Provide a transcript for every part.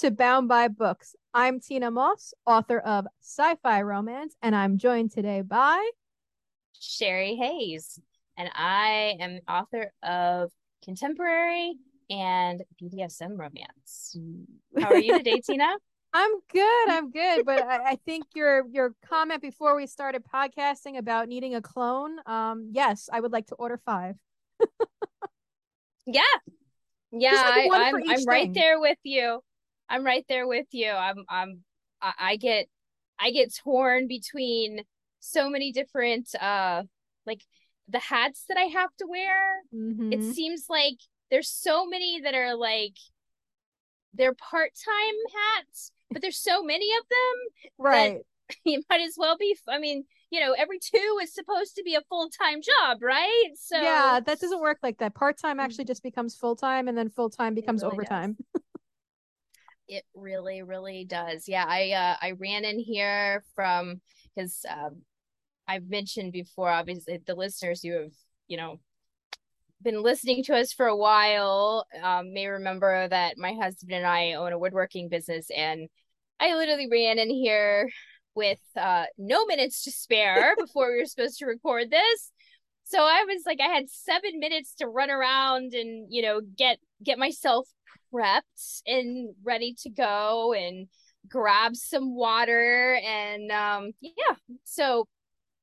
To Bound by Books. I'm Tina Moss, author of sci fi romance, and I'm joined today by Sherry Hayes, and I am author of contemporary and BDSM romance. How are you today, Tina? I'm good. I'm good. But I, I, think your your comment before we started podcasting about needing a clone, um, yes, I would like to order five. yeah, yeah, like I, I'm, I'm right there with you. I'm right there with you. I'm I'm I get I get torn between so many different uh like the hats that I have to wear. Mm-hmm. It seems like there's so many that are like they're part-time hats, but there's so many of them. Right. You might as well be I mean, you know, every two is supposed to be a full time job, right? So yeah, that doesn't work like that. Part time mm. actually just becomes full time, and then full time becomes really overtime. it really, really does. Yeah, I uh, I ran in here from because um, I've mentioned before. Obviously, the listeners who have you know been listening to us for a while um, may remember that my husband and I own a woodworking business, and I literally ran in here with uh, no minutes to spare before we were supposed to record this. So I was like, I had seven minutes to run around and you know get get myself prepped and ready to go and grab some water and um yeah. So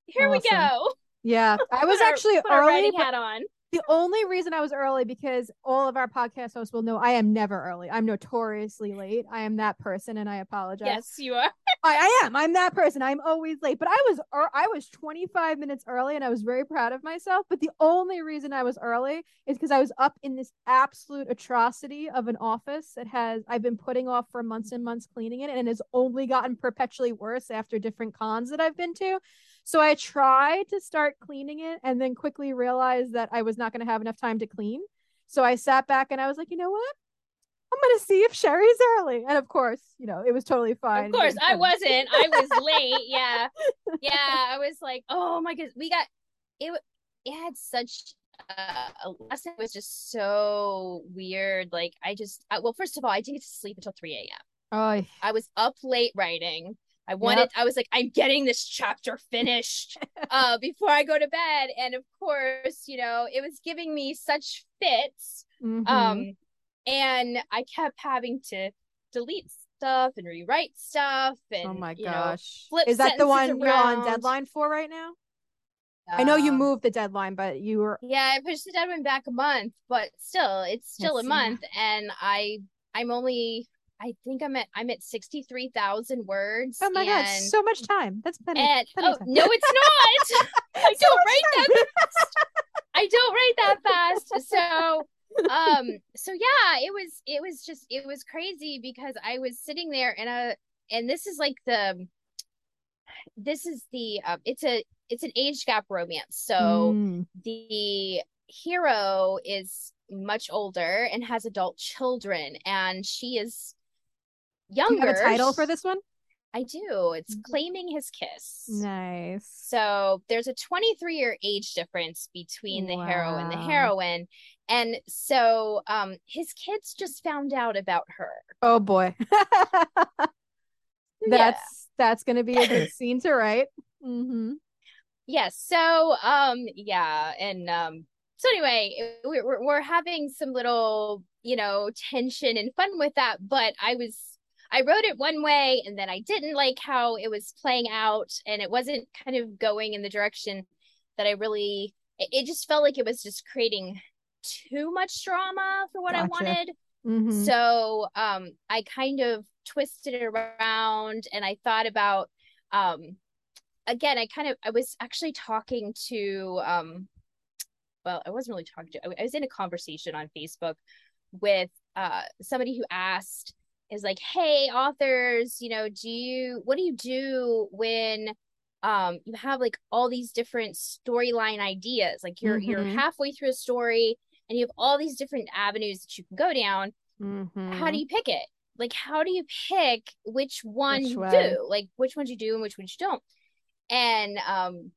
here awesome. we go. Yeah, I was actually our, early. Hat on. The only reason I was early because all of our podcast hosts will know I am never early. I'm notoriously late. I am that person, and I apologize. Yes, you are. I, I am. I'm that person. I'm always late. But I was er, I was 25 minutes early, and I was very proud of myself. But the only reason I was early is because I was up in this absolute atrocity of an office that has I've been putting off for months and months cleaning it, and it has only gotten perpetually worse after different cons that I've been to. So I tried to start cleaning it and then quickly realized that I was not going to have enough time to clean. So I sat back and I was like, you know what? I'm going to see if Sherry's early. And of course, you know, it was totally fine. Of course, I wasn't. I was late. Yeah. Yeah. I was like, oh my goodness. We got it. It had such uh, a lesson It was just so weird. Like, I just, I, well, first of all, I didn't get to sleep until 3 a.m. Oh, I was up late writing. I wanted yep. I was like I'm getting this chapter finished uh before I go to bed and of course, you know, it was giving me such fits. Mm-hmm. Um and I kept having to delete stuff and rewrite stuff and Oh my gosh. Know, Is that the one around. you're on deadline for right now? Um, I know you um, moved the deadline, but you were Yeah, I pushed the deadline back a month, but still it's still a month and I I'm only I think I'm at I'm at sixty three thousand words. Oh my and, god, so much time. That's plenty. And, plenty oh no, it's not. I so don't write time. that. Fast. I don't write that fast. So, um, so yeah, it was it was just it was crazy because I was sitting there and uh and this is like the this is the uh, it's a it's an age gap romance. So mm. the hero is much older and has adult children and she is younger. You have a title for this one? I do. It's mm-hmm. Claiming His Kiss. Nice. So there's a 23 year age difference between the wow. hero and the heroine. And so um his kids just found out about her. Oh boy. that's yeah. that's gonna be a good scene to write. Mm-hmm. Yes. Yeah, so um yeah, and um so anyway, we're we're having some little, you know, tension and fun with that, but I was I wrote it one way and then I didn't like how it was playing out and it wasn't kind of going in the direction that I really it, it just felt like it was just creating too much drama for what gotcha. I wanted. Mm-hmm. So um I kind of twisted it around and I thought about um again I kind of I was actually talking to um well I wasn't really talking to I was in a conversation on Facebook with uh somebody who asked is like, hey, authors, you know, do you what do you do when um you have like all these different storyline ideas? Like you're mm-hmm. you're halfway through a story and you have all these different avenues that you can go down. Mm-hmm. How do you pick it? Like how do you pick which one which you way? do? Like which ones you do and which ones you don't? And um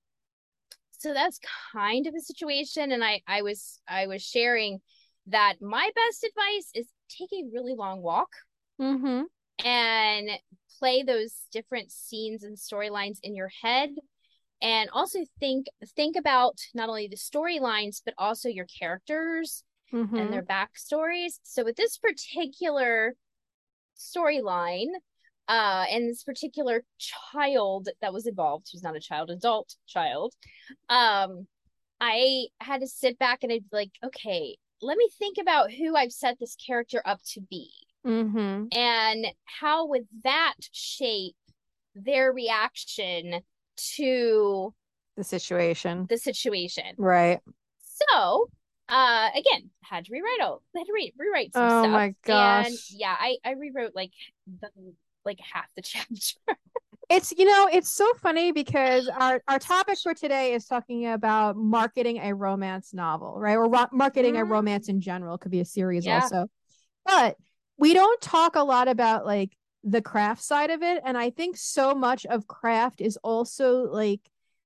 so that's kind of a situation and I I was I was sharing that my best advice is take a really long walk Mm-hmm. and play those different scenes and storylines in your head and also think think about not only the storylines but also your characters Mm-hmm. and their backstories so with this particular storyline uh and this particular child that was involved who's not a child adult child um i had to sit back and i'd be like okay let me think about who i've set this character up to be Mm-hmm. and how would that shape their reaction to The situation. the situation Right. so uh again had to rewrite all had to re- rewrite some stuff. Oh stuff my and gosh. yeah i i rewrote like the, like half the chapter It's you know, it's so funny because our our topic for today is talking about marketing a romance novel, right? Or ro- marketing a Mhm. romance in general. It could be a series Yeah. also. But we don't talk a lot about like the craft side of it and I think so much of craft is also like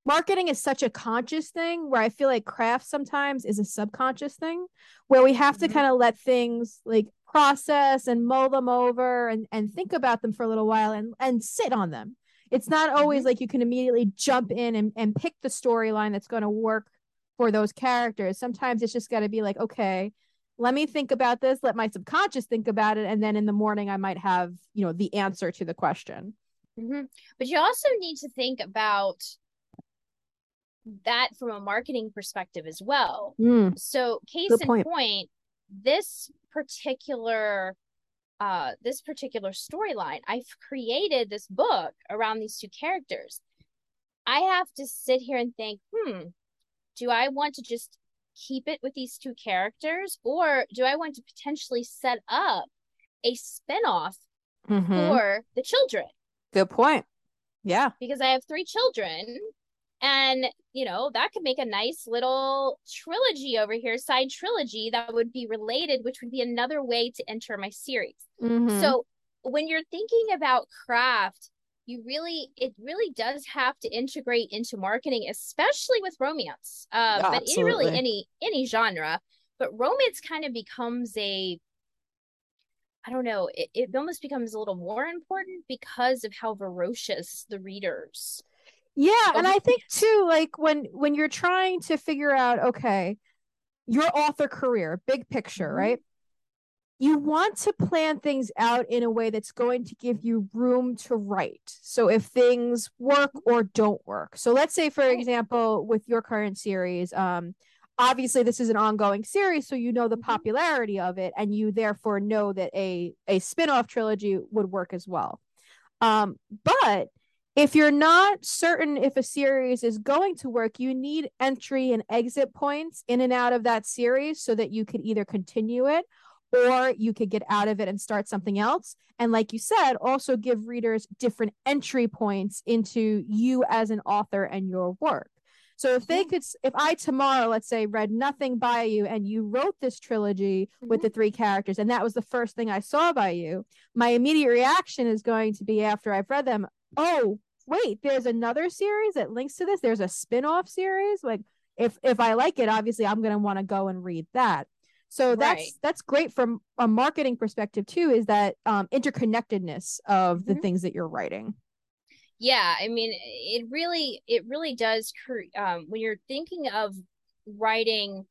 marketing is such a conscious thing where I feel like craft sometimes is a subconscious thing where we have to Mhm. kind of let things like process and mull them over and and think about them for a little while and and sit on them. It's not always like you can immediately jump in and, and pick the storyline that's going to work for those characters. Sometimes it's just got to be like, okay, let me think about this, let my subconscious think about it, and then in the morning I might have, you know, the answer to the question. Mhm. But you also need to think about that from a marketing perspective as well. Mm, So, case Good in point. point, this particular uh this particular storyline, I've created this book around these two characters. I have to sit here and think, hmm, do I want to just keep it with these two characters or do I want to potentially set up a spin-off mhm. for the children? Good point. Yeah. because I have three children. And, you know, that could make a nice little trilogy over here, side trilogy that would be related, which would be another way to enter my series. Mhm. So when you're thinking about craft, you really, it really does have to integrate into marketing, especially with romance. Uh, but in really any any genre, but romance kind of becomes a I don't know, it, it almost becomes a little more important because of how ferocious the readers Yeah, and I think too, like when when you're trying to figure out, okay, your author career, big picture, Mhm. right? You want to plan things out in a way that's going to give you room to write. So if things work or don't work. So let's say, for example, with your current series, um, obviously this is an ongoing series, so you know the Mhm. popularity of it, and you therefore know that a a spin-off trilogy would work as well. Um, but if you're not certain if a series is going to work, you need entry and exit points in and out of that series so that you could either continue it or you could get out of it and start something else. And like you said, also give readers different entry points into you as an author and your work. So if they mm-hmm. could, if I tomorrow, let's say, read nothing by you and you wrote this trilogy with mm-hmm. the three characters, and that was the first thing I saw by you, my immediate reaction is going to be after I've read them, oh, wait, there's another series that links to this. There's a spin-off series. Like if if I like it, obviously I'm gonna want to go and read that. So that's Right. that's great from a marketing perspective too, is that um interconnectedness of the Mhm. things that you're writing. Yeah, I mean, it really, it really does. Cre- um, when you're thinking of writing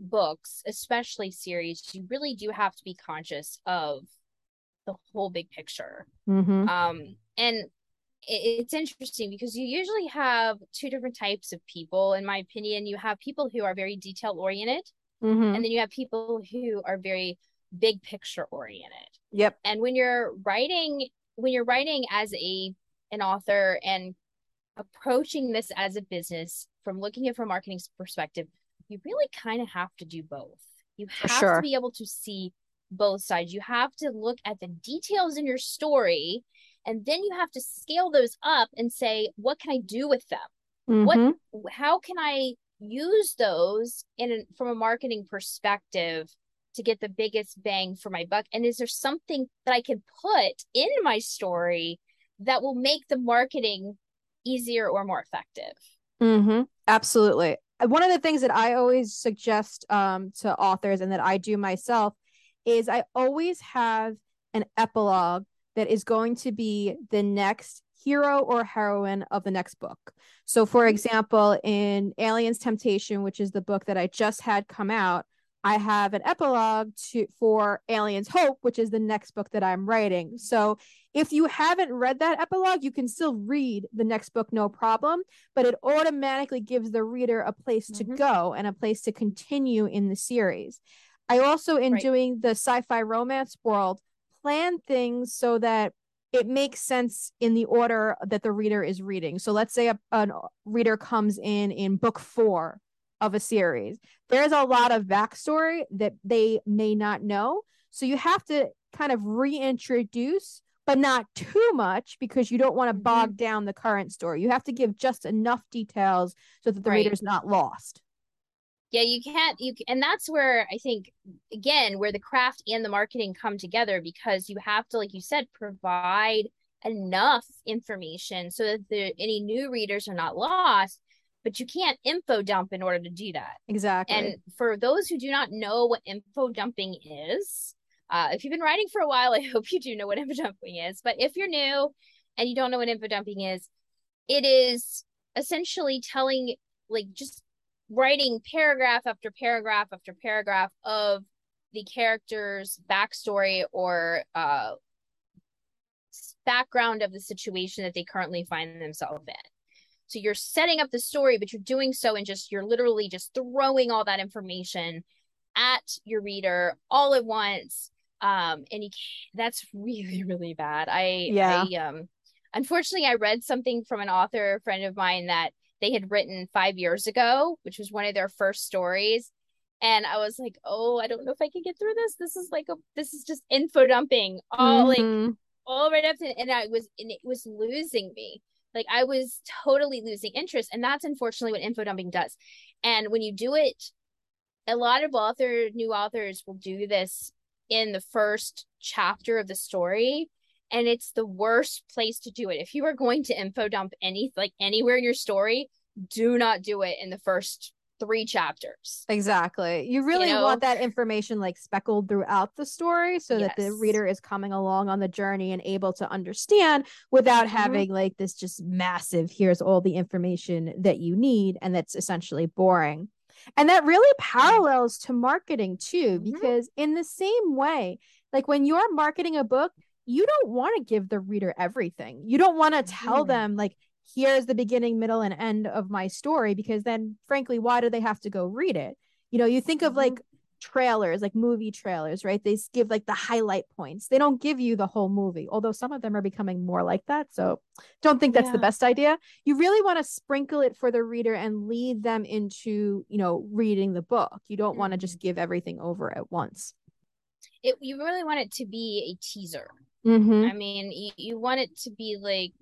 books, especially series, you really do have to be conscious of the whole big picture. Mm-hmm. Um, and it, it's interesting because you usually have two different types of people. In my opinion, you have people who are very detail oriented, Mm-hmm. and then you have people who are very big picture oriented. Yep. And when you're writing, when you're writing as a an author and approaching this as a business from looking at it from a marketing perspective, you really kind of have to do both. You have sure. to be able to see both sides. You have to look at the details in your story, and then you have to scale those up and say, what can I do with them? What- Mhm. How can I use those in a, from a marketing perspective to get the biggest bang for my buck? And is there something that I can put in my story that will make the marketing easier or more effective? Mm-hmm. Absolutely. Uh, One of the things that I always suggest um, to authors and that I do myself is I always have an epilogue that is going to be the next hero or heroine of the next book. So, for example, in Aliens Temptation, which is the book that I just had come out, I have an epilogue to for Aliens Hope, which is the next book that I'm writing. So if you haven't read that epilogue, you can still read the next book no problem, but it automatically gives the reader a place mm-hmm. to go and a place to continue in the series. I also in right. doing the sci-fi romance world plan things so that it makes sense in the order that the reader is reading. So let's say a, a reader comes in in book 4 of a series. There's a lot of backstory that they may not know. So you have to kind of reintroduce, but not too much because you don't want to mm-hmm. bog down the current story. You have to give just enough details so that the right. reader's not lost. Yeah, you can't you and that's where I think again where the craft and the marketing come together because you have to like you said provide enough information so that the, any new readers are not lost but you can't info dump in order to do that. Exactly. And for those who do not know what info dumping is, uh, if you've been writing for a while, I hope you do know what info dumping is. But if you're new and you don't know what info dumping is, it is essentially telling, like, just writing paragraph after paragraph after paragraph of the character's backstory or uh, background of the situation that they currently find themselves in. So you're setting up the story, but you're doing so and just you're literally just throwing all that information at your reader all at once. Um, and you, that's really really bad. I yeah. I, um, unfortunately, I read something from an author friend of mine that they had written five years ago, which was one of their first stories. And I was like, oh, I don't know if I can get through this. This is like a this is just info dumping all mm-hmm. like all right up to and I was and it was losing me like I was totally losing interest. And that's unfortunately what info dumping does. And when you do it, a lot of author new authors will do this in the first chapter of the story. And it's the worst place to do it. If you are going to info dump any like anywhere in your story, do not do it in the first three chapters. Exactly. You really you know? want that information like speckled throughout the story so yes. that the reader is coming along on the journey and able to understand without mm-hmm. having like this just massive here's all the information that you need and that's essentially boring. And that really parallels to marketing too mm-hmm. because in the same way like when you're marketing a book you don't want to give the reader everything. You don't want to tell mm-hmm. them like here's the beginning, middle, and end of my story because then, frankly, why do they have to go read it? You know, you think of mm-hmm. like trailers, like movie trailers, right? They give like the highlight points. They don't give you the whole movie, although some of them are becoming more like that. So don't think that's yeah. the best idea. You really want to sprinkle it for the reader and lead them into, you know, reading the book. You don't mm-hmm. want to just give everything over at once. It, you really want it to be a teaser. Mm-hmm. I mean, you, you want it to be like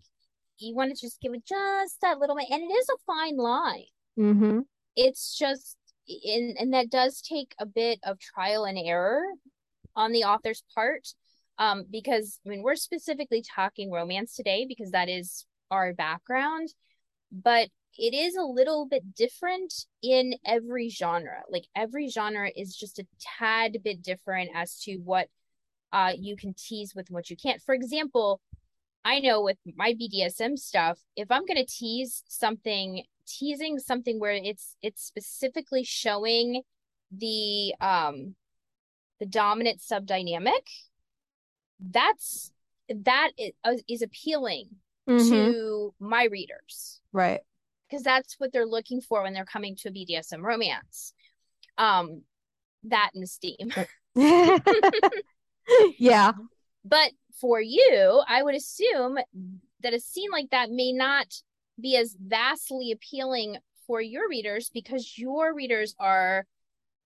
you want to just give it just that little bit and it is a fine line mm-hmm. it's just and and that does take a bit of trial and error on the author's part um because i mean we're specifically talking romance today because that is our background but it is a little bit different in every genre like every genre is just a tad bit different as to what uh you can tease with what you can't for example I know with my BDSM stuff, if I'm going to tease something, teasing something where it's it's specifically showing the um the dominant sub dynamic, that's that is, uh, is appealing mm-hmm. to my readers. Right. Because that's what they're looking for when they're coming to a BDSM romance. Um that and the steam. yeah. But for you, I would assume that a scene like that may not be as vastly appealing for your readers because your readers are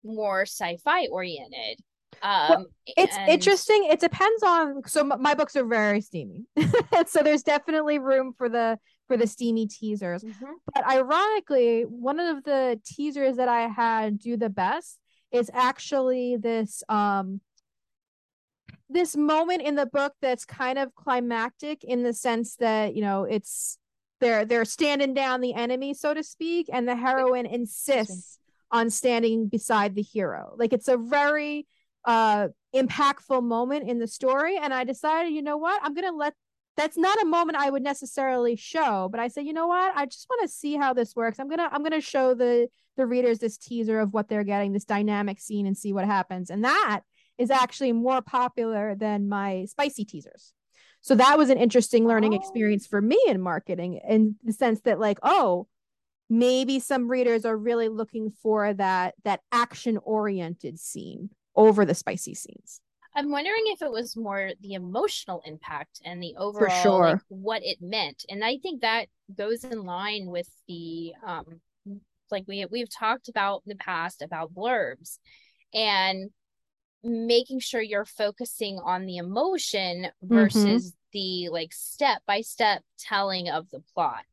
more sci-fi oriented. Um, well, it's and... interesting. It depends on. So my books are very steamy, so there's definitely room for the for the steamy teasers. Mm-hmm. But ironically, one of the teasers that I had do the best is actually this um this moment in the book that's kind of climactic in the sense that you know it's they're they're standing down the enemy so to speak and the heroine insists on standing beside the hero. Like it's a very uh impactful moment in the story and i decided you know what? I'm gonna let that's not a moment i would necessarily show but i said you know what? I just want to see how this works. I'm gonna i'm gonna show the the readers this teaser of what they're getting this dynamic scene and see what happens. And that is actually more popular than my spicy teasers so that was an interesting learning oh. experience for me in marketing in the sense that like oh maybe some readers are really looking for that that action oriented scene over the spicy scenes i'm wondering if it was more the emotional impact and the overall sure. like, what it meant and i think that goes in line with the um like we we've talked about in the past about blurbs and making sure you're focusing on the emotion mm-hmm. versus mm-hmm. the like step by step telling of the plot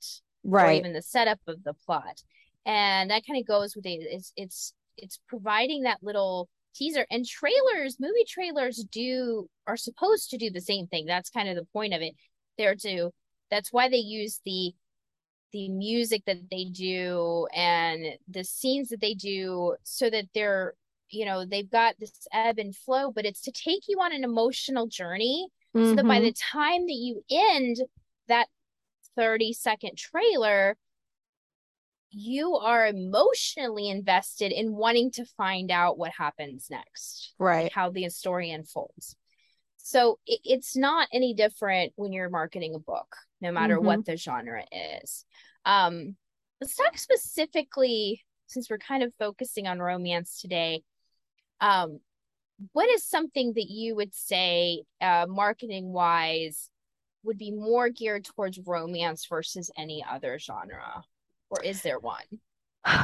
right. or even the setup of the plot. And that kind of goes with it. It's it's it's providing that little teaser. And trailers movie trailers do are supposed to do the same thing. That's kind of the point of it. They're to that's why they use the the music that they do and the scenes that they do so that they're you know they've got this ebb and flow but it's to take you on an emotional journey mm-hmm. so that by mm-hmm. the time that you end that 30 second trailer you are emotionally invested in wanting to find out what happens next right how the story unfolds so it, it's not any different when you're marketing a book no matter mm-hmm. what the genre is um let's talk specifically since we're kind of focusing on romance today um what is something that you would say uh marketing wise would be more geared towards romance versus any other genre? Or is there one?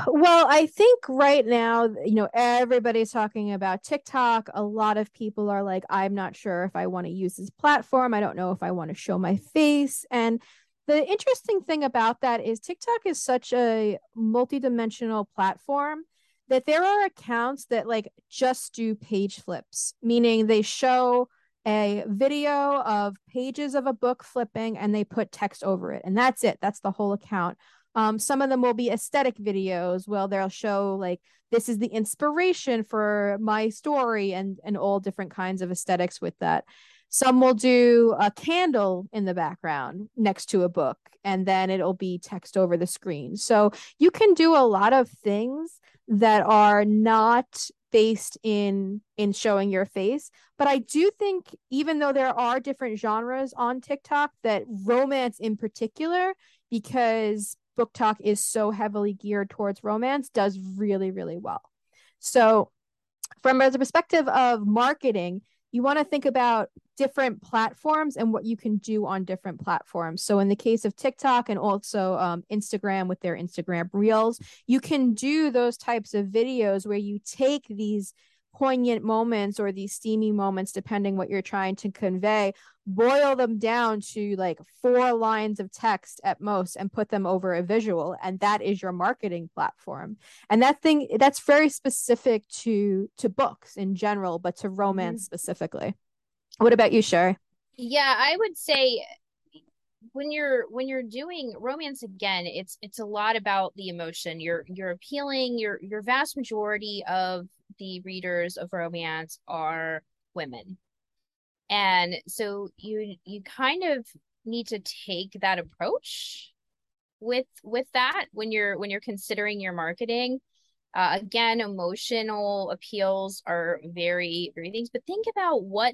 Well, I think right now, you know, everybody's talking about TikTok. A lot of people are like, I'm not sure if I want to use this platform. I don't know if I want to show my face. And the interesting thing about that is TikTok is such a multidimensional platform that there are accounts that like just do page flips, meaning they show a video of pages of a book flipping and they put text over it and that's it. That's the whole account. Um, some of them will be aesthetic videos. Well they'll show like this is the inspiration for my story and and all different kinds of aesthetics with that some will do a candle in the background next to a book and then it'll be text over the screen. So you can do a lot of things that are not based in in showing your face but i do think even though there are different genres on tiktok that romance in particular because BookTok is so heavily geared towards romance does really really well. So from the perspective of marketing you want to think about different platforms and what you can do on different platforms. So, in the case of TikTok and also um, Instagram with their Instagram Reels, you can do those types of videos where you take these poignant moments or these steamy moments, depending what you're trying to convey, boil them down to like four lines of text at most and put them over a visual. And that is your marketing platform. And that thing that's very specific to to books in general, but to romance mm-hmm. specifically. What about you, Sherry? Yeah, I would say when you're when you're doing romance again it's it's a lot about the emotion you're you're appealing your your vast majority of the readers of romance are women. And so you you kind of need to take that approach with with that when you're when you're considering your marketing. Uh, again emotional appeals are very very things but think about what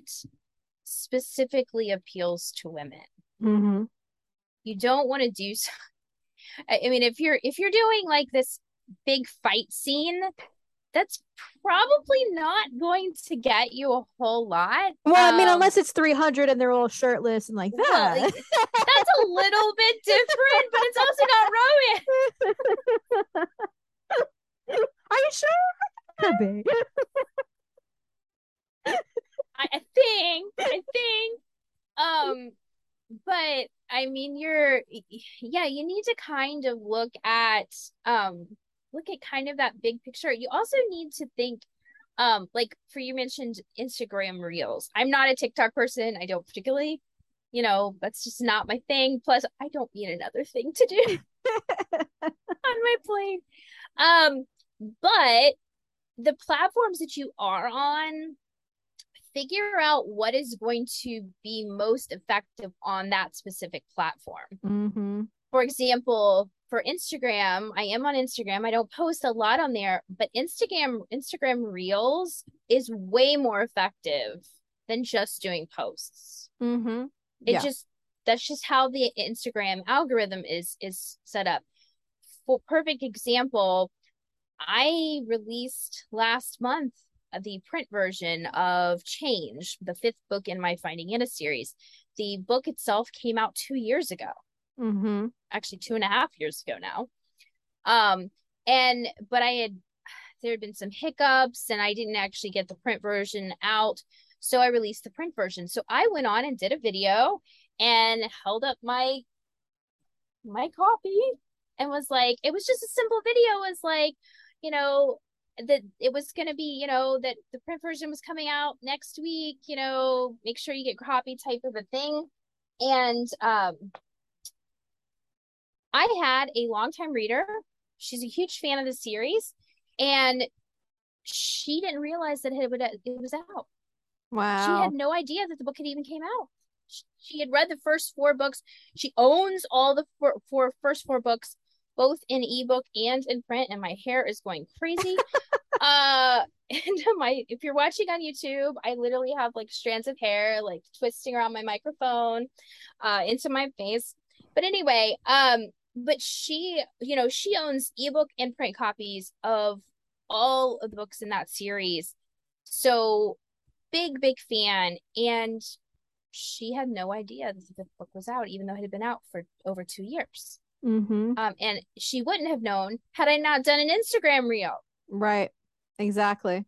specifically appeals to women. Mm-hmm. you don't want to do so i mean if you're if you're doing like this big fight scene that's probably not going to get you a whole lot. Well, um, I mean, um, unless it's 300 and they're all shirtless and like that. Well, that's a little bit different, but it's also not romance. Are you sure? I, I think, I think. Um, but I mean, you're, yeah, you need to kind of look at, um, look at kind of that big picture. You also need to think um like for you mentioned Instagram reels. I'm not a TikTok person. I don't particularly, you know, that's just not my thing. Plus I don't need another thing to do on my plane Um but the platforms that you are on figure out what is going to be most effective on that specific platform. Mm-hmm. For example, for Instagram, I am on Instagram. I don't post a lot on there, but Instagram Instagram Reels is way more effective than just doing posts. Mm-hmm. It Yeah. just that's just how the Instagram algorithm is is set up. For perfect example, I released last month the print version of Change, the fifth book in my Finding Anna series. The book itself came out two years ago Mm-hmm. actually two and a half years ago now. Um, and but I had there had been some hiccups and I didn't actually get the print version out. So I released the print version. So I went on and did a video and held up my my copy and was like, it was just a simple video. It was like, you know, that it was going to be, you know, that the print version was coming out next week, you know, make sure you get copy type of a thing. And um I had a longtime reader. She's a huge fan of the series, and she didn't realize that it would it was out. Wow. She had no idea that the book had even came out. She had read the first four books. She owns all the four, four first four books, both in ebook and in print. And my hair is going crazy. uh, and my if you're watching on YouTube, I literally have like strands of hair like twisting around my microphone, uh, into my face. But anyway, um, but she, you know, she owns ebook and print copies of all of the books in that series. So big, big fan. And she had no idea that the fifth book was out, even though it had been out for over two years. mm-hmm. Um, and she wouldn't have known had I not done an Instagram reel. Right. Exactly.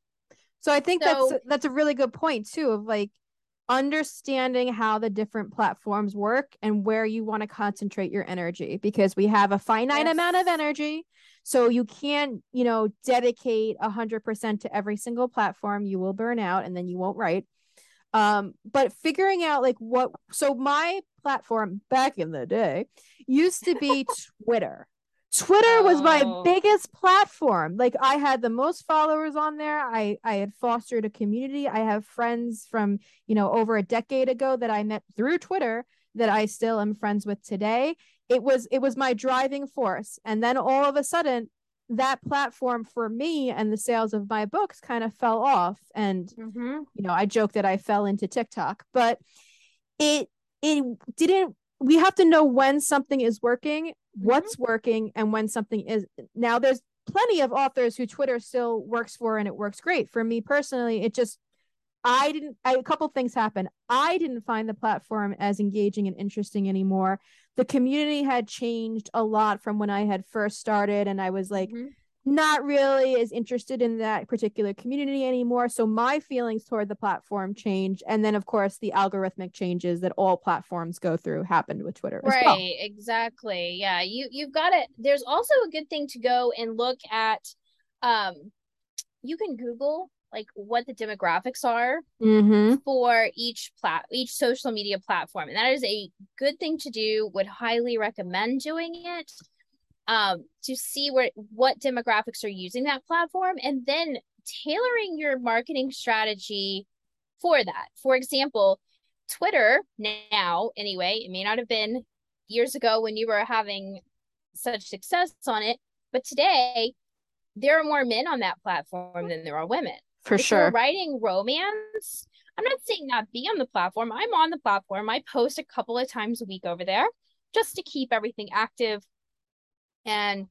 So I think So- that's that's a really good point too of like understanding how the different platforms work and where you want to concentrate your energy because we have a finite amount of energy. So you can't, you know, dedicate a hundred percent to every single platform. You will burn out and then you won't write. Um, but figuring out like what so my platform back in the day used to be Twitter. Twitter was my Oh. biggest platform. Like I had the most followers on there. I I had fostered a community. I have friends from, you know, over a decade ago that I met through Twitter that I still am friends with today. It was it was my driving force. And then all of a sudden that platform for me and the sales of my books kind of fell off and Mm-hmm. you know, I joke that I fell into TikTok, but it it didn't we have to know when something is working, what's working and when something is now there's plenty of authors who Twitter still works for and it works great. For me personally, it just I didn't I, a couple things happened. I didn't find the platform as engaging and interesting anymore. The community had changed a lot from when I had first started and I was like Mhm. Not really as interested in that particular community anymore. So my feelings toward the platform changed. And then, of course, the algorithmic changes that all platforms go through happened with Twitter as Right, well. exactly. Yeah, you you've got it. There's also a good thing to go and look at um you can Google like what the demographics are Mm-hmm. for each plat each social media platform. And that is a good thing to do. Would highly recommend doing it. Um, to see where what demographics are using that platform and then tailoring your marketing strategy for that. For example, Twitter now, anyway, it may not have been years ago when you were having such success on it, but today there are more men on that platform than there are women For if sure. you're writing romance, I'm not saying not be on the platform. I'm on the platform. I post a couple of times a week over there just to keep everything active. And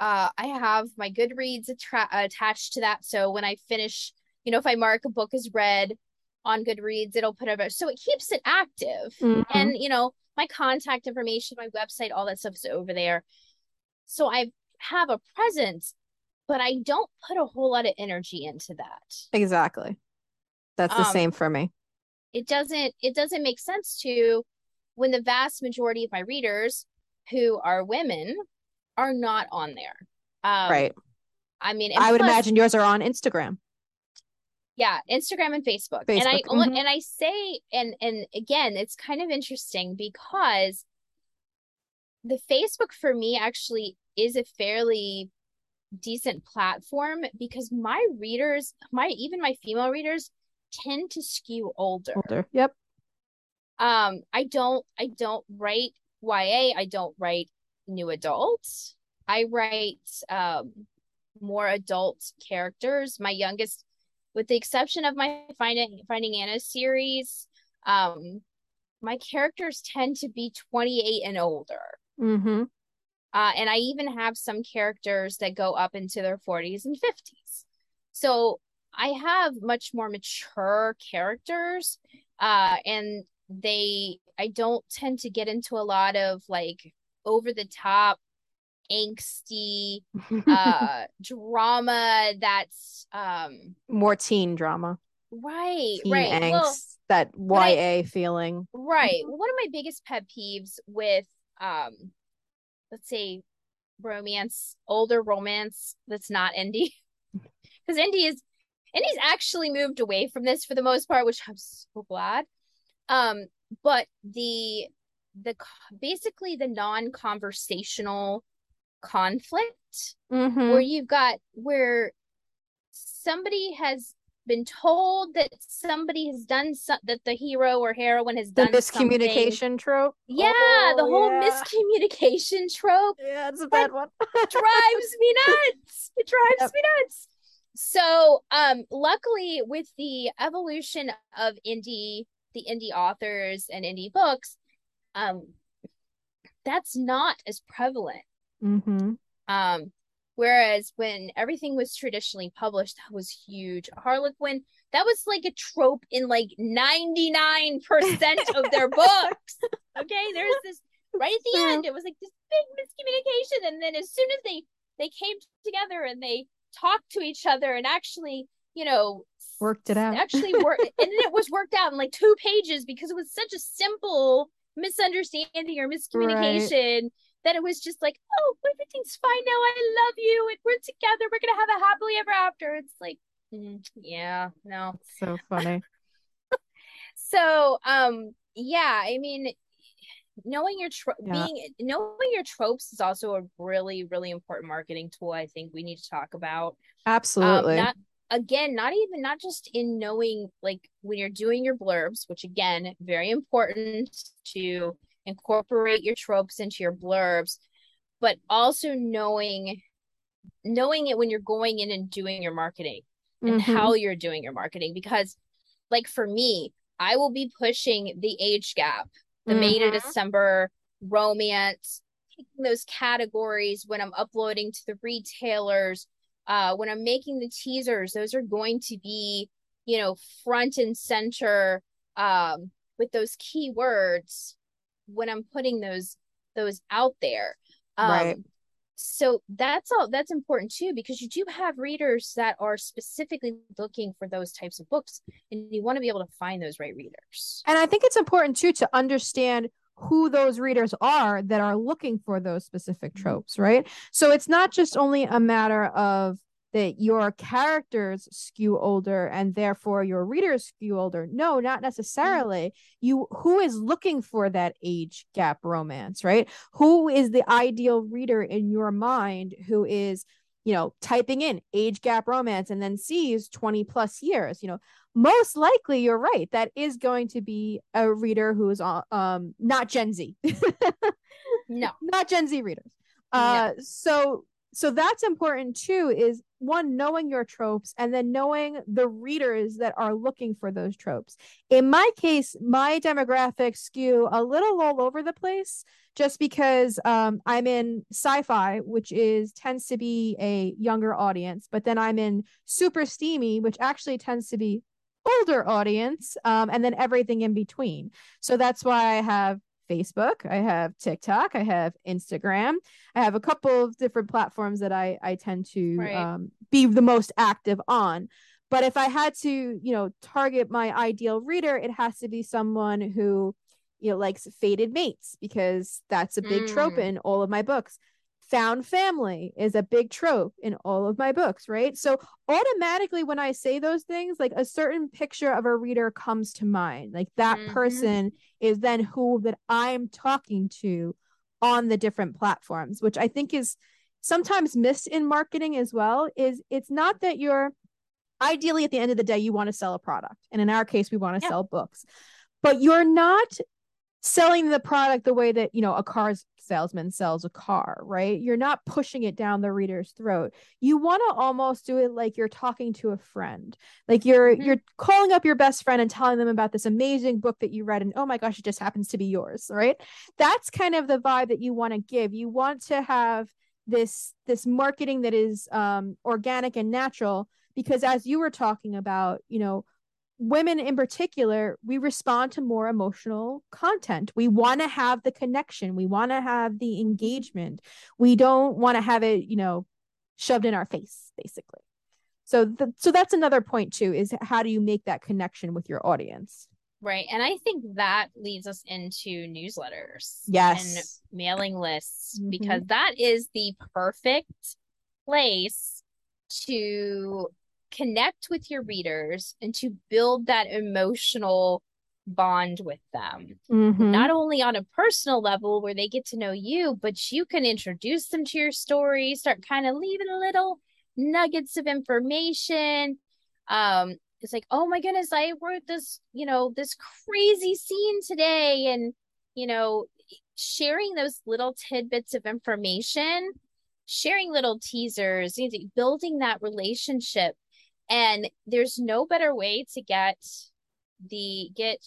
uh, I have my Goodreads attra- attached to that. So when I finish, you know, if I mark a book as read on Goodreads, it'll put it. So it keeps it active. Mhm. And, you know, my contact information, my website, all that stuff is over there. So I have a presence, but I don't put a whole lot of energy into that. Exactly. That's the Um, same for me. it doesn't it doesn't make sense to when the vast majority of my readers who are women are not on there um right. i mean I would plus- imagine yours are on Instagram. yeah instagram and facebook, and i Facebook, only mhm. and i say and and again it's kind of interesting because the facebook for me actually is a fairly decent platform because my readers my even my female readers tend to skew older. Older. Yep. Um, I don't I don't write YA, I don't write new adults. I write um more adult characters. My youngest with the exception of my finding finding Anna series, um my characters tend to be 28 and older. Mm-hmm. Uh, and I even have some characters that go up into their 40s and 50s. So I have much more mature characters. Uh, and they, I don't tend to get into a lot of like over the top, angsty uh, drama that's um, more teen drama. Right, Teen right. angst, Well, that YA I- feeling. Right. Well, one of my biggest pet peeves with um let's say romance, older romance that's not indie. Because indie is indie's actually moved away from this for the most part, which I'm so glad. Um, but the the basically the non-conversational conflict Mm-hmm. where you've got where somebody has been told that somebody has done some, that the hero or heroine has The done something. miscommunication trope. Yeah, the Oh, whole yeah. miscommunication trope Yeah, it's a bad one. drives me nuts. It drives Yep. me nuts. So, um, luckily with the evolution of indie, the indie authors and indie books, um, that's not as prevalent. mm-hmm. Um, whereas when everything was traditionally published, that was huge. Harlequin, that was like a trope in like 99% of their books. Okay, there's this right at the end, it was like this big miscommunication. And then as soon as they they came together and they talked to each other and actually, you know, Worked it out. actually worked and then it was worked out in like two pages because it was such a simple misunderstanding or miscommunication that it was just like oh everything's fine now. I love you. And we're together. We're gonna have a happily ever after. It's like mm, yeah no. So funny. so um yeah i mean knowing your tro- Yeah. being knowing your tropes is also a really really important marketing tool i think we need to talk about. Absolutely. um, not again, not even not just in knowing like when you're doing your blurbs, which again, very important to incorporate your tropes into your blurbs, but also knowing knowing it when you're going in and doing your marketing and Mhm. how you're doing your marketing because like for me, I will be pushing the age gap, the May to Mhm. December romance, taking those categories when I'm uploading to the retailers, uh, when I'm making the teasers, those are going to be, you know, front and center um, with those keywords when I'm putting those those out there. Um, Right. So that's all that's important too because you do have readers that are specifically looking for those types of books and you want to be able to find those right readers. And I think it's important too to understand who those readers are that are looking for those specific Mhm. tropes, right? So it's not just only a matter of that your characters skew older and therefore your readers skew older. No, not necessarily. You who is looking for that age gap romance, right? Who is the ideal reader in your mind who is you know, typing in age gap romance and then sees 20 plus years, you know, most likely you're right. That is going to be a reader who is um not Gen Z. No. not Gen Z readers. Uh so so that's important too is one knowing your tropes and then knowing the readers that are looking for those tropes. In my case, my demographics skew a little all over the place just because um, I'm in sci-fi, which is tends to be a younger audience, but then I'm in super steamy, which actually tends to be older audience, um, and then everything in between. So that's why I have Facebook, I have TikTok, I have Instagram, I have a couple of different platforms that I I tend to Right. um, be the most active on. But if I had to, you know, target my ideal reader, it has to be someone who, you know, likes fated mates because that's a big trope Mm. in all of my books. Found family is a big trope in all of my books, right? So automatically when I say those things, like a certain picture of a reader comes to mind. Like that Mhm. person is then who that I'm talking to on the different platforms, which I think is sometimes missed in marketing as well. Is it's not that you're ideally at the end of the day you want to sell a product and in our case we want to Yeah. sell books but you're not selling the product the way that you know a car salesman sells a car right? You're not pushing it down the reader's throat. You want to almost do it like you're talking to a friend. Like you're Mhm. you're calling up your best friend and telling them about this amazing book that you read and oh my gosh it just happens to be yours right? That's kind of the vibe that you want to give. You want to have this this marketing that is um organic and natural because as you were talking about you know women in particular we respond to more emotional content. We want to have the connection. We want to have the engagement. We don't want to have it you know shoved in our face basically. So the, so that's another point too is how do you make that connection with your audience? Right. And I think that leads us into newsletters and yes. mailing lists Mhm. because that is the perfect place to connect with your readers and to build that emotional bond with them. Mhm. Not only on a personal level where they get to know you, but you can introduce them to your story, start kind of leaving little nuggets of information. Um, it's like, oh my goodness, I wrote this, you know, this crazy scene today, and you know, sharing those little tidbits of information, sharing little teasers, building that relationship. And there's no better way to get the get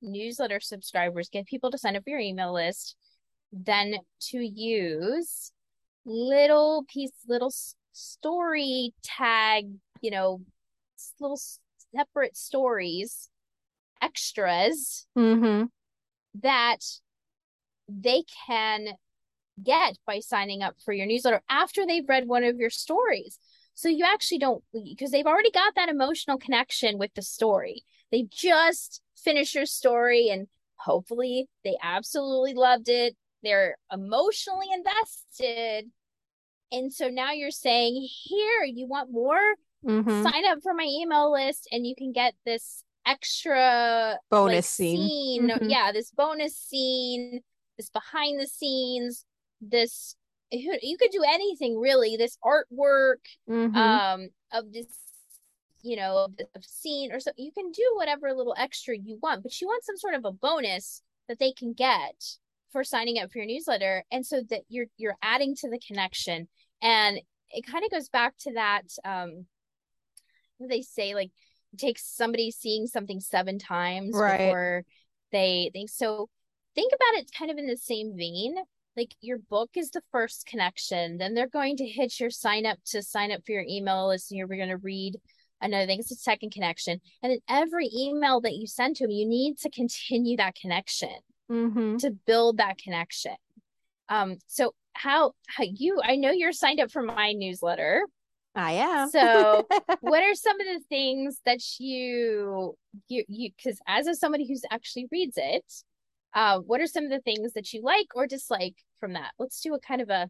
newsletter subscribers, get people to sign up for your email list than to use little piece, little story tag, you know, little separate stories, extras Mhm. that they can get by signing up for your newsletter after they've read one of your stories. So you actually don't, because they've already got that emotional connection with the story. They just finished your story and hopefully they absolutely loved it. They're emotionally invested. And so now you're saying, here, you want more? Mhm. Sign up for my email list and you can get this extra bonus like, scene Mhm. Yeah, this bonus scene, this behind the scenes, this you could do anything really. This artwork Mhm. um of this you know of, of scene or so you can do whatever little extra you want, but you want some sort of a bonus that they can get for signing up for your newsletter, and so that you're you're adding to the connection, and it kind of goes back to that um what they say like it takes somebody seeing something seven times Right. before they think so think about it kind of in the same vein like your book is the first connection then they're going to hit your sign up to sign up for your email list and you're going to read another thing it's a second connection and then every email that you send to them you need to continue that connection Mhm. to build that connection um so how how you i know you're signed up for my newsletter I am. So, what are some of the things that you you you because as of somebody who's actually reads it uh what are some of the things that you like or dislike from that let's do a kind of a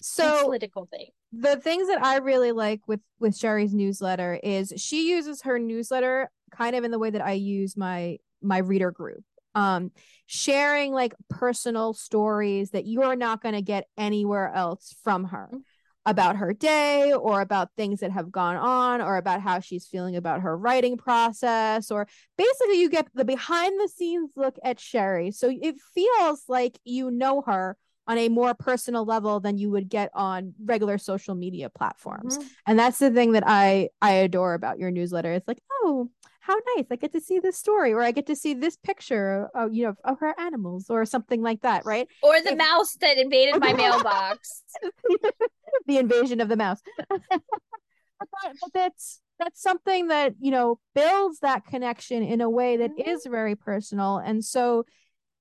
so analytical thing the things that I really like with with Sherry's newsletter is she uses her newsletter kind of in the way that I use my my reader group. Um sharing like personal stories that you are not going to get anywhere else from her Mhm. About her day or about things that have gone on or about how she's feeling about her writing process or basically you get the behind the scenes look at Sherry. So it feels like you know her on a more personal level than you would get on regular social media platforms. Mm-hmm. And that's the thing that I I adore about your newsletter. It's like, oh, how nice. I get to see this story or I get to see this picture of, you know, of her animals or something like that, right? or the If- mouse that invaded my mailbox the invasion of the mouse. but, but that's that's something that, you know, builds that connection in a way that Mhm. is very personal. And so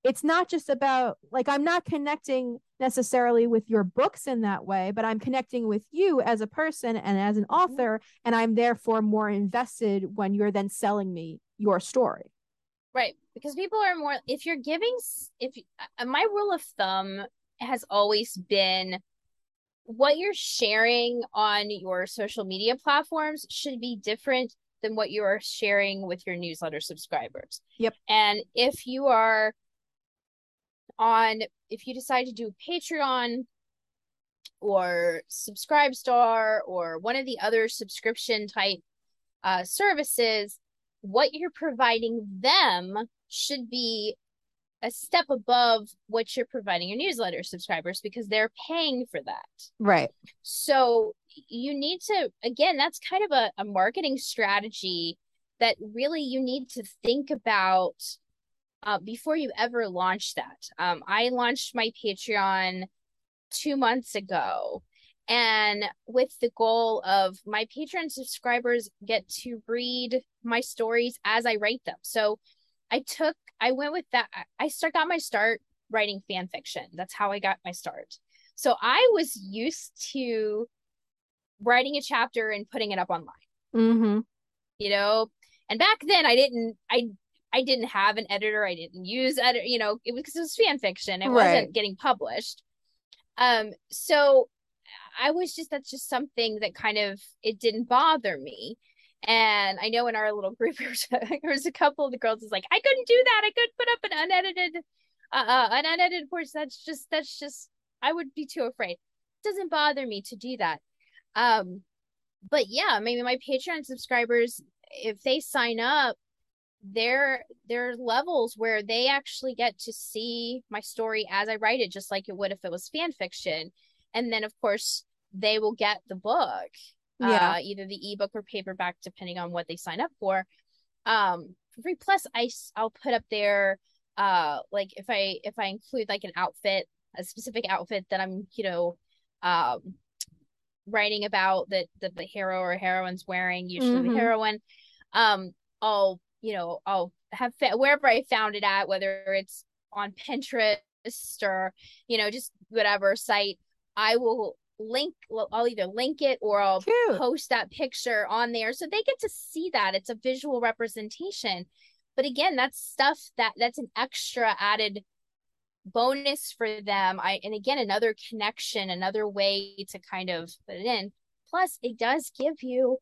it's not just about like I'm not connecting necessarily with your books in that way, but I'm connecting with you as a person and as an author, and I'm therefore more invested when you're then selling me your story. right because people are more if you're giving if uh, my rule of thumb has always been what you're sharing on your social media platforms should be different than what you are sharing with your newsletter subscribers. Yep. And if you are on, if you decide to do Patreon or Subscribe Star or one of the other subscription type uh, services, what you're providing them should be a step above what you're providing your newsletter subscribers because they're paying for that. Right. So you need to, again, that's kind of a, a marketing strategy that really you need to think about uh, before you ever launch that. Um, I launched my Patreon two months ago and with the goal of my Patreon subscribers get to read my stories as I write them. So I took I went with that. I start got my start writing fan fiction. That's how I got my start. So I was used to writing a chapter and putting it up online. Mm-hmm. You know, and back then I didn't I I didn't have an editor. I didn't use edit. You know, it was because it was fan fiction. It right. wasn't getting published. Um. So I was just that's just something that kind of it didn't bother me. And I know in our little group there was, a, there was a couple of the girls was like, I couldn't do that. I couldn't put up an unedited, uh, uh an unedited portion. That's just that's just I would be too afraid. It doesn't bother me to do that. Um, but yeah, maybe my Patreon subscribers, if they sign up, there there are levels where they actually get to see my story as I write it, just like it would if it was fan fiction. And then of course they will get the book yeah. Uh, either the ebook or paperback, depending on what they sign up for. Um, free. Plus, I I'll put up there, uh, like if I if I include like an outfit, a specific outfit that I'm, you know, um, writing about that that the hero or heroine's wearing, usually mm-hmm. the heroine. Um, I'll you know I'll have wherever I found it at, whether it's on Pinterest or you know just whatever site, I will link I'll either link it or I'll Cute. post that picture on there so they get to see that. It's a visual representation. But again that's stuff that that's an extra added bonus for them. I and again another connection another way to kind of put it in. Plus it does give you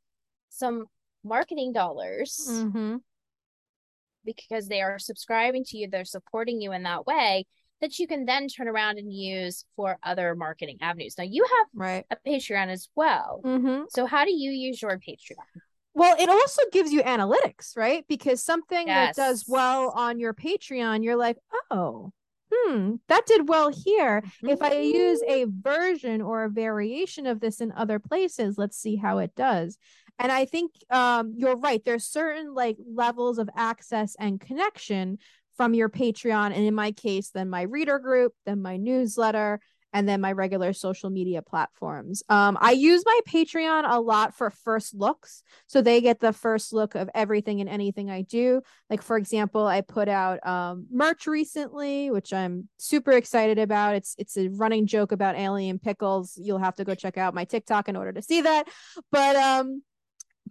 some marketing dollars. Mm-hmm. Because they are subscribing to you they're supporting you in that way that you can then turn around and use for other marketing avenues. Now you have right. a Patreon as well. Mm-hmm. So how do you use your Patreon? Well, it also gives you analytics, right? Because something yes. that does well on your Patreon, you're like, oh, hmm, that did well here. Mm-hmm. If I use a version or a variation of this in other places, let's see how it does. And I think um, you're right. There's certain like levels of access and connection from your Patreon. And in my case, then my reader group, then my newsletter, and then my regular social media platforms. Um, I use my Patreon a lot for first looks. So they get the first look of everything and anything I do. Like, for example, I put out um, merch recently, which I'm super excited about. It's it's a running joke about alien pickles. You'll have to go check out my TikTok in order to see that. But um,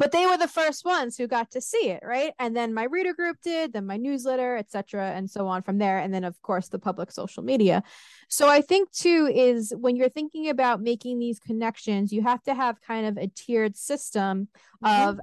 but they were the first ones who got to see it right? And then my reader group did then my newsletter etc and so on from there. And then of course the public social media. So i think too is when you're thinking about making these connections you have to have kind of a tiered system mm-hmm. of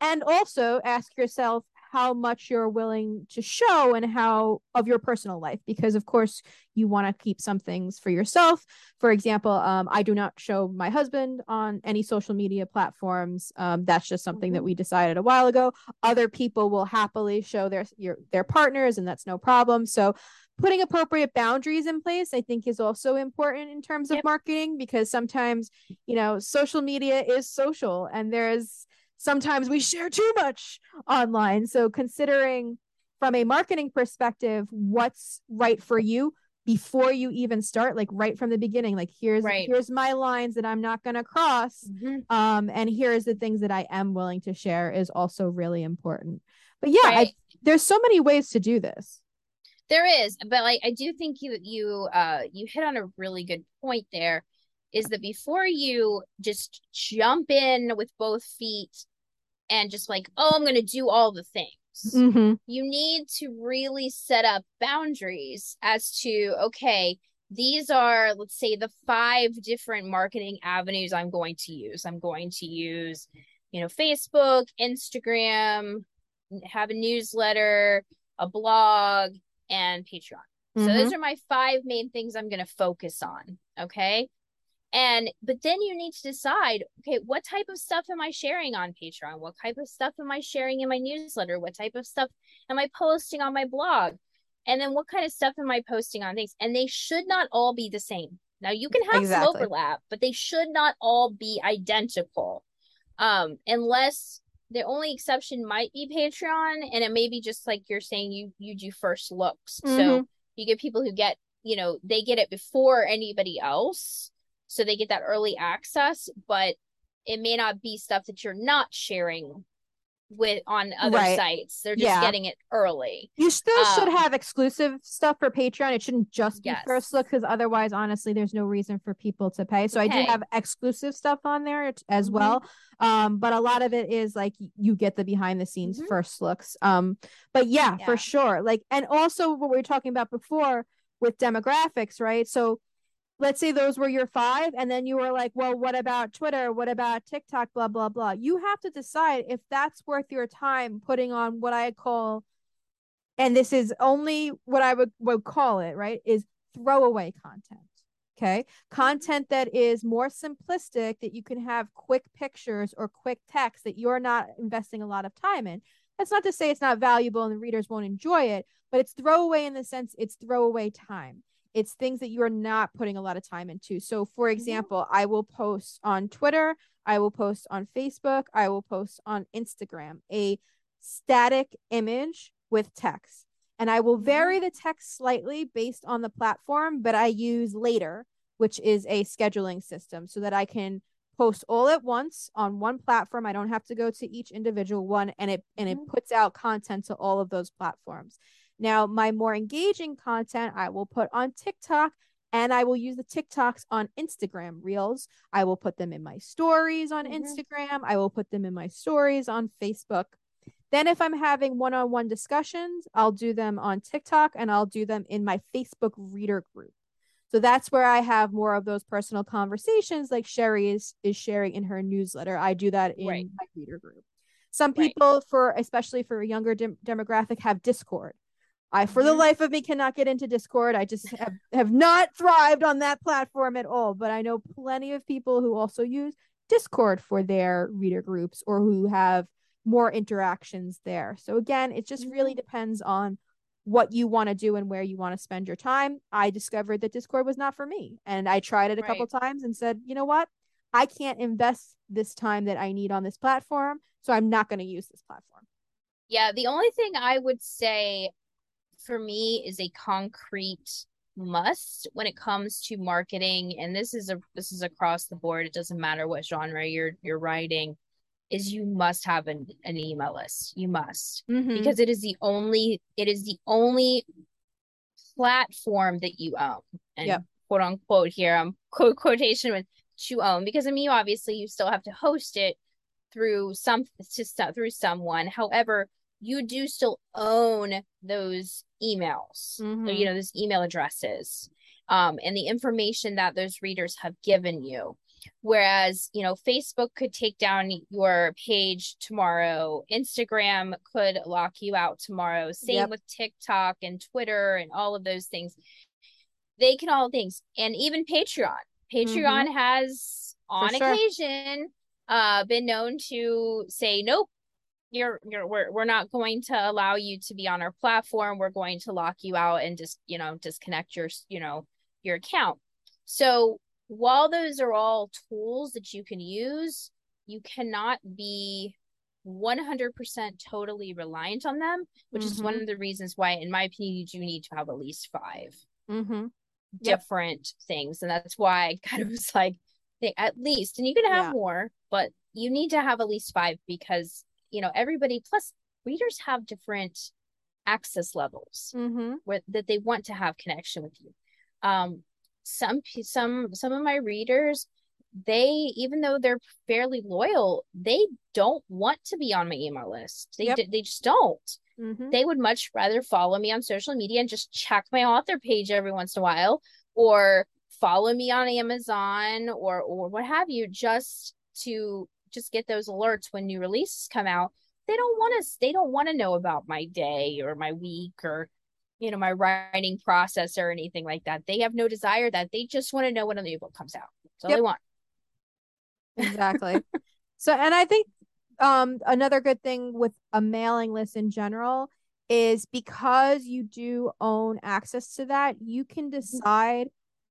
and also ask yourself how much you're willing to show and how of your personal life because of course you want to keep some things for yourself. For example um, i do not show my husband on any social media platforms. Um, that's just something mm-hmm. that we decided a while ago. Other people will happily show their your, their partners and that's no problem. So putting appropriate boundaries in place i think is also important in terms of marketing because sometimes you know social media is social and there's sometimes we share too much online. So considering from a marketing perspective, what's right for you before you even start, like right from the beginning, like here's right. here's my lines that I'm not gonna cross. Mm-hmm. Um, and here's the things that I am willing to share is also really important. But yeah, right. I, there's so many ways to do this. There is, but like I do think you you uh you hit on a really good point there is that before you just jump in with both feet and just like, oh, I'm going to do all the things. Mm-hmm. You need to really set up boundaries as to, okay, these are, let's say, the five different marketing avenues I'm going to use. I'm going to use, you know, Facebook, Instagram, have a newsletter, a blog, and Patreon. Mm-hmm. So those are my five main things I'm going to focus on. Okay. And but then you need to decide, okay, what type of stuff am I sharing on Patreon? What type of stuff am I sharing in my newsletter? What type of stuff am I posting on my blog? And then what kind of stuff am I posting on things? And they should not all be the same. Now you can have exactly. some overlap, but they should not all be identical. Um, unless the only exception might be Patreon, and it may be just like you're saying you you do first looks. Mm-hmm. So you get people who get, you know, they get it before anybody else so they get that early access but it may not be stuff that you're not sharing with on other right. sites they're just yeah. getting it early you still um, should have exclusive stuff for patreon it shouldn't just be yes. first look because otherwise honestly there's no reason for people to pay so okay. i do have exclusive stuff on there as mm-hmm. well um but a lot of it is like you get the behind the scenes mm-hmm. first looks um but yeah, yeah for sure like and also what we were talking about before with demographics right so let's say those were your five and then you were like well what about twitter? What about tiktok? Blah blah blah. You have to decide if that's worth your time putting on what i call and this is only what i would, would call it right is throwaway content okay? Content that is more simplistic that you can have quick pictures or quick text that you're not investing a lot of time in. That's not to say it's not valuable and the readers won't enjoy it but it's throwaway in the sense it's throwaway time it's things that you are not putting a lot of time into. So, for mm-hmm. example, I will post on Twitter, I will post on Facebook, I will post on Instagram a static image with text. And I will vary mm-hmm. the text slightly based on the platform, but I use later, which is a scheduling system so that I can post all at once on one platform. I don't have to go to each individual one and it and it mm-hmm. puts out content to all of those platforms. Now, my more engaging content I will put on TikTok and I will use the TikToks on Instagram Reels. I will put them in my stories on mm-hmm. Instagram. I will put them in my stories on Facebook. Then, if I'm having one on one discussions, I'll do them on TikTok and I'll do them in my Facebook reader group. So that's where I have more of those personal conversations like Sherry is, is sharing in her newsletter. I do that in right. my reader group. Some people, right. for especially for a younger de- demographic, have Discord. I, for the mm-hmm. life of me, cannot get into Discord. I just have, have not thrived on that platform at all. But I know plenty of people who also use Discord for their reader groups or who have more interactions there. So again, it just really mm-hmm. depends on what you want to do and where you want to spend your time. I discovered that Discord was not for me. And I tried it a right. couple times and said, you know what? I can't invest this time that I need on this platform. So I'm not going to use this platform. Yeah. The only thing I would say for me is a concrete must when it comes to marketing and this is a this is across the board it doesn't matter what genre you're you're writing is you must have an, an email list you must mm-hmm. because it is the only it is the only platform that you own and yep. quote unquote here i'm quote quotation with to own because i mean obviously you still have to host it through some to through someone however you do still own those emails, mm-hmm. you know, those email addresses, um, and the information that those readers have given you. Whereas, you know, Facebook could take down your page tomorrow, Instagram could lock you out tomorrow. Same yep. with TikTok and Twitter and all of those things. They can all things, and even Patreon. Patreon mm-hmm. has, on occasion, uh, been known to say, nope, you're you're we're, we're not going to allow you to be on our platform we're going to lock you out and just you know disconnect your you know your account so while those are all tools that you can use you cannot be 100% totally reliant on them which mm-hmm. is one mm-hmm. of the reasons why in my opinion you do need to have at least 5 mm-hmm. different yep. things and that's why i kind of was like at least and you can have yeah. more but you need to have at least five because you know everybody plus readers have different access levels mm-hmm. where that they want to have connection with you um some some some of my readers they even though they're fairly loyal they don't want to be on my email list they yep. they just don't mm-hmm. they would much rather follow me on social media and just check my author page every once in a while or follow me on amazon or or what have you just to just get those alerts when new releases come out they don't want to they don't want to know about my day or my week or you know my writing process or anything like that they have no desire that they just want to know when a new book comes out That's all yep. they want. Exactly. so, and I think um another good thing with a mailing list in general is because you do own access to that, you can mm-hmm.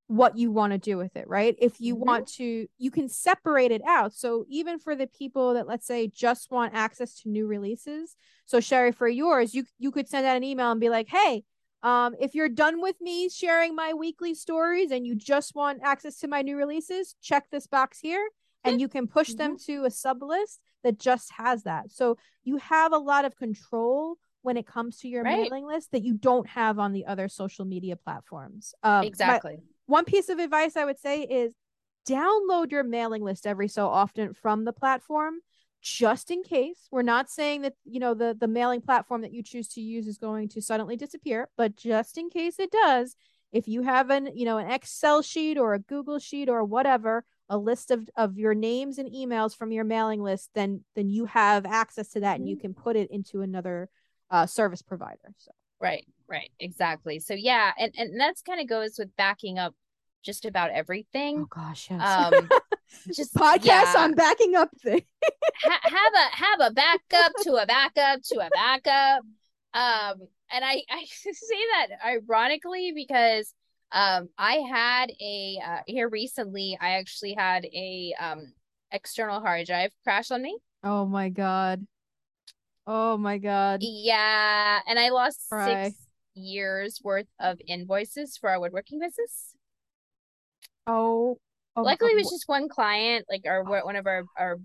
What you want to do with it, right? If you mm-hmm. want to, you can separate it out. So even for the people that let's say just want access to new releases, so Sherry, for yours, you you could send out an email and be like, "Hey, um, if you're done with me sharing my weekly stories and you just want access to my new releases, check this box here, and you can push mm-hmm. them to a sub list that just has that. So you have a lot of control when it comes to your right. mailing list that you don't have on the other social media platforms. Um, exactly. One piece of advice I would say is download your mailing list every so often from the platform just in case we're not saying that you know the the mailing platform that you choose to use is going to suddenly disappear but just in case it does if you have an you know an excel sheet or a google sheet or whatever a list of, of your names and emails from your mailing list then then you have access to that and you mm-hmm. can put it into another uh, service provider so right right exactly so yeah and and that's kind of goes with backing up just about everything oh gosh yes. um just podcast yeah. on backing up thing ha- have a have a backup to a backup to a backup um and i i say that ironically because um, I had a uh, here recently. I actually had a um external hard drive crash on me. Oh my god. Oh my god. Yeah, and I lost Cry. six years worth of invoices for our woodworking business. Oh. oh Luckily, it was just one client, like our one of our our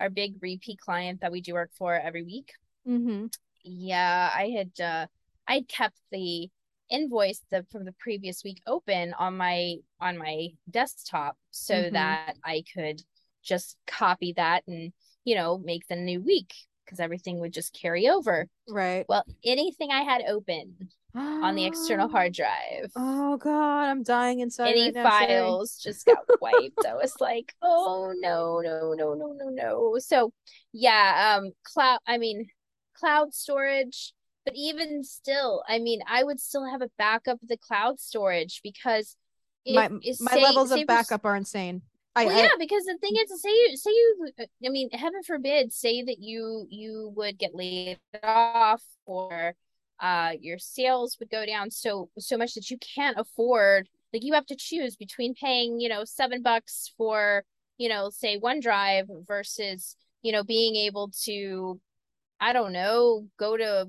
our big repeat client that we do work for every week. Mm-hmm. Yeah, I had uh I kept the invoice the from the previous week open on my on my desktop so mm-hmm. that I could just copy that and you know make the new week because everything would just carry over. Right. Well, anything I had open on the external hard drive. Oh god, I'm dying inside. Any right files just got wiped. I was like, oh no, no, no, no, no, no. So yeah, um cloud I mean cloud storage but even still, I mean, I would still have a backup of the cloud storage because if, my my say, levels of backup are insane. I, well, I, yeah, because the thing is, say you say you, I mean, heaven forbid, say that you you would get laid off or uh your sales would go down so so much that you can't afford like you have to choose between paying you know seven bucks for you know say OneDrive versus you know being able to I don't know go to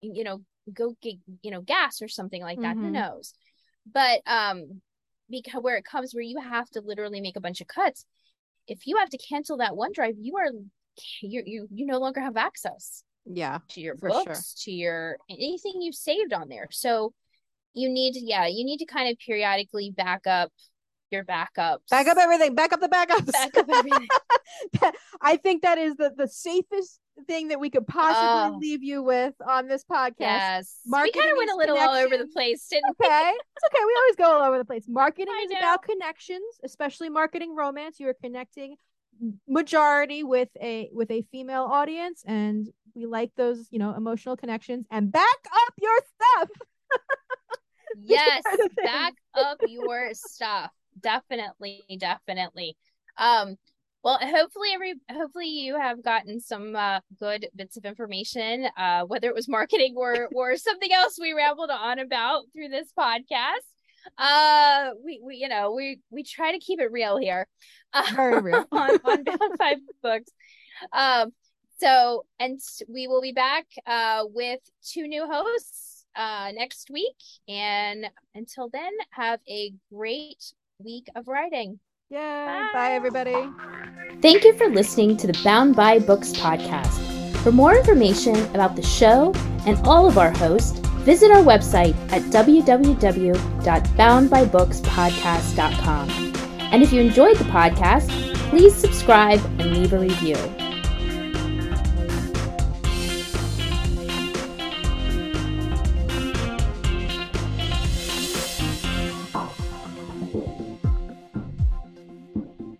you know go get you know gas or something like that mm-hmm. who knows but um because where it comes where you have to literally make a bunch of cuts. If you have to cancel that OneDrive you are you you you no longer have access yeah to your books sure. to your anything you've saved on there. So you need to yeah you need to kind of periodically back up your backups. Back up everything. Back up the backups. Back up everything. I think that is the the safest thing that we could possibly uh, leave you with on this podcast. Yes. Marketing we kind of went a little all over the place, didn't we? Okay. It's okay. We always go all over the place. Marketing is about connections, especially marketing romance. You are connecting majority with a with a female audience and we like those, you know, emotional connections and back up your stuff. yes, back up your stuff. Definitely, definitely. Um well, hopefully every hopefully you have gotten some uh, good bits of information, uh, whether it was marketing or or something else we rambled on about through this podcast. Uh, we we you know we we try to keep it real here, uh, very real on on Bound by Books. Um, so and we will be back uh with two new hosts uh next week, and until then, have a great week of writing. Yeah. Bye. Bye, everybody. Thank you for listening to the Bound by Books podcast. For more information about the show and all of our hosts, visit our website at www.boundbybookspodcast.com. And if you enjoyed the podcast, please subscribe and leave a review.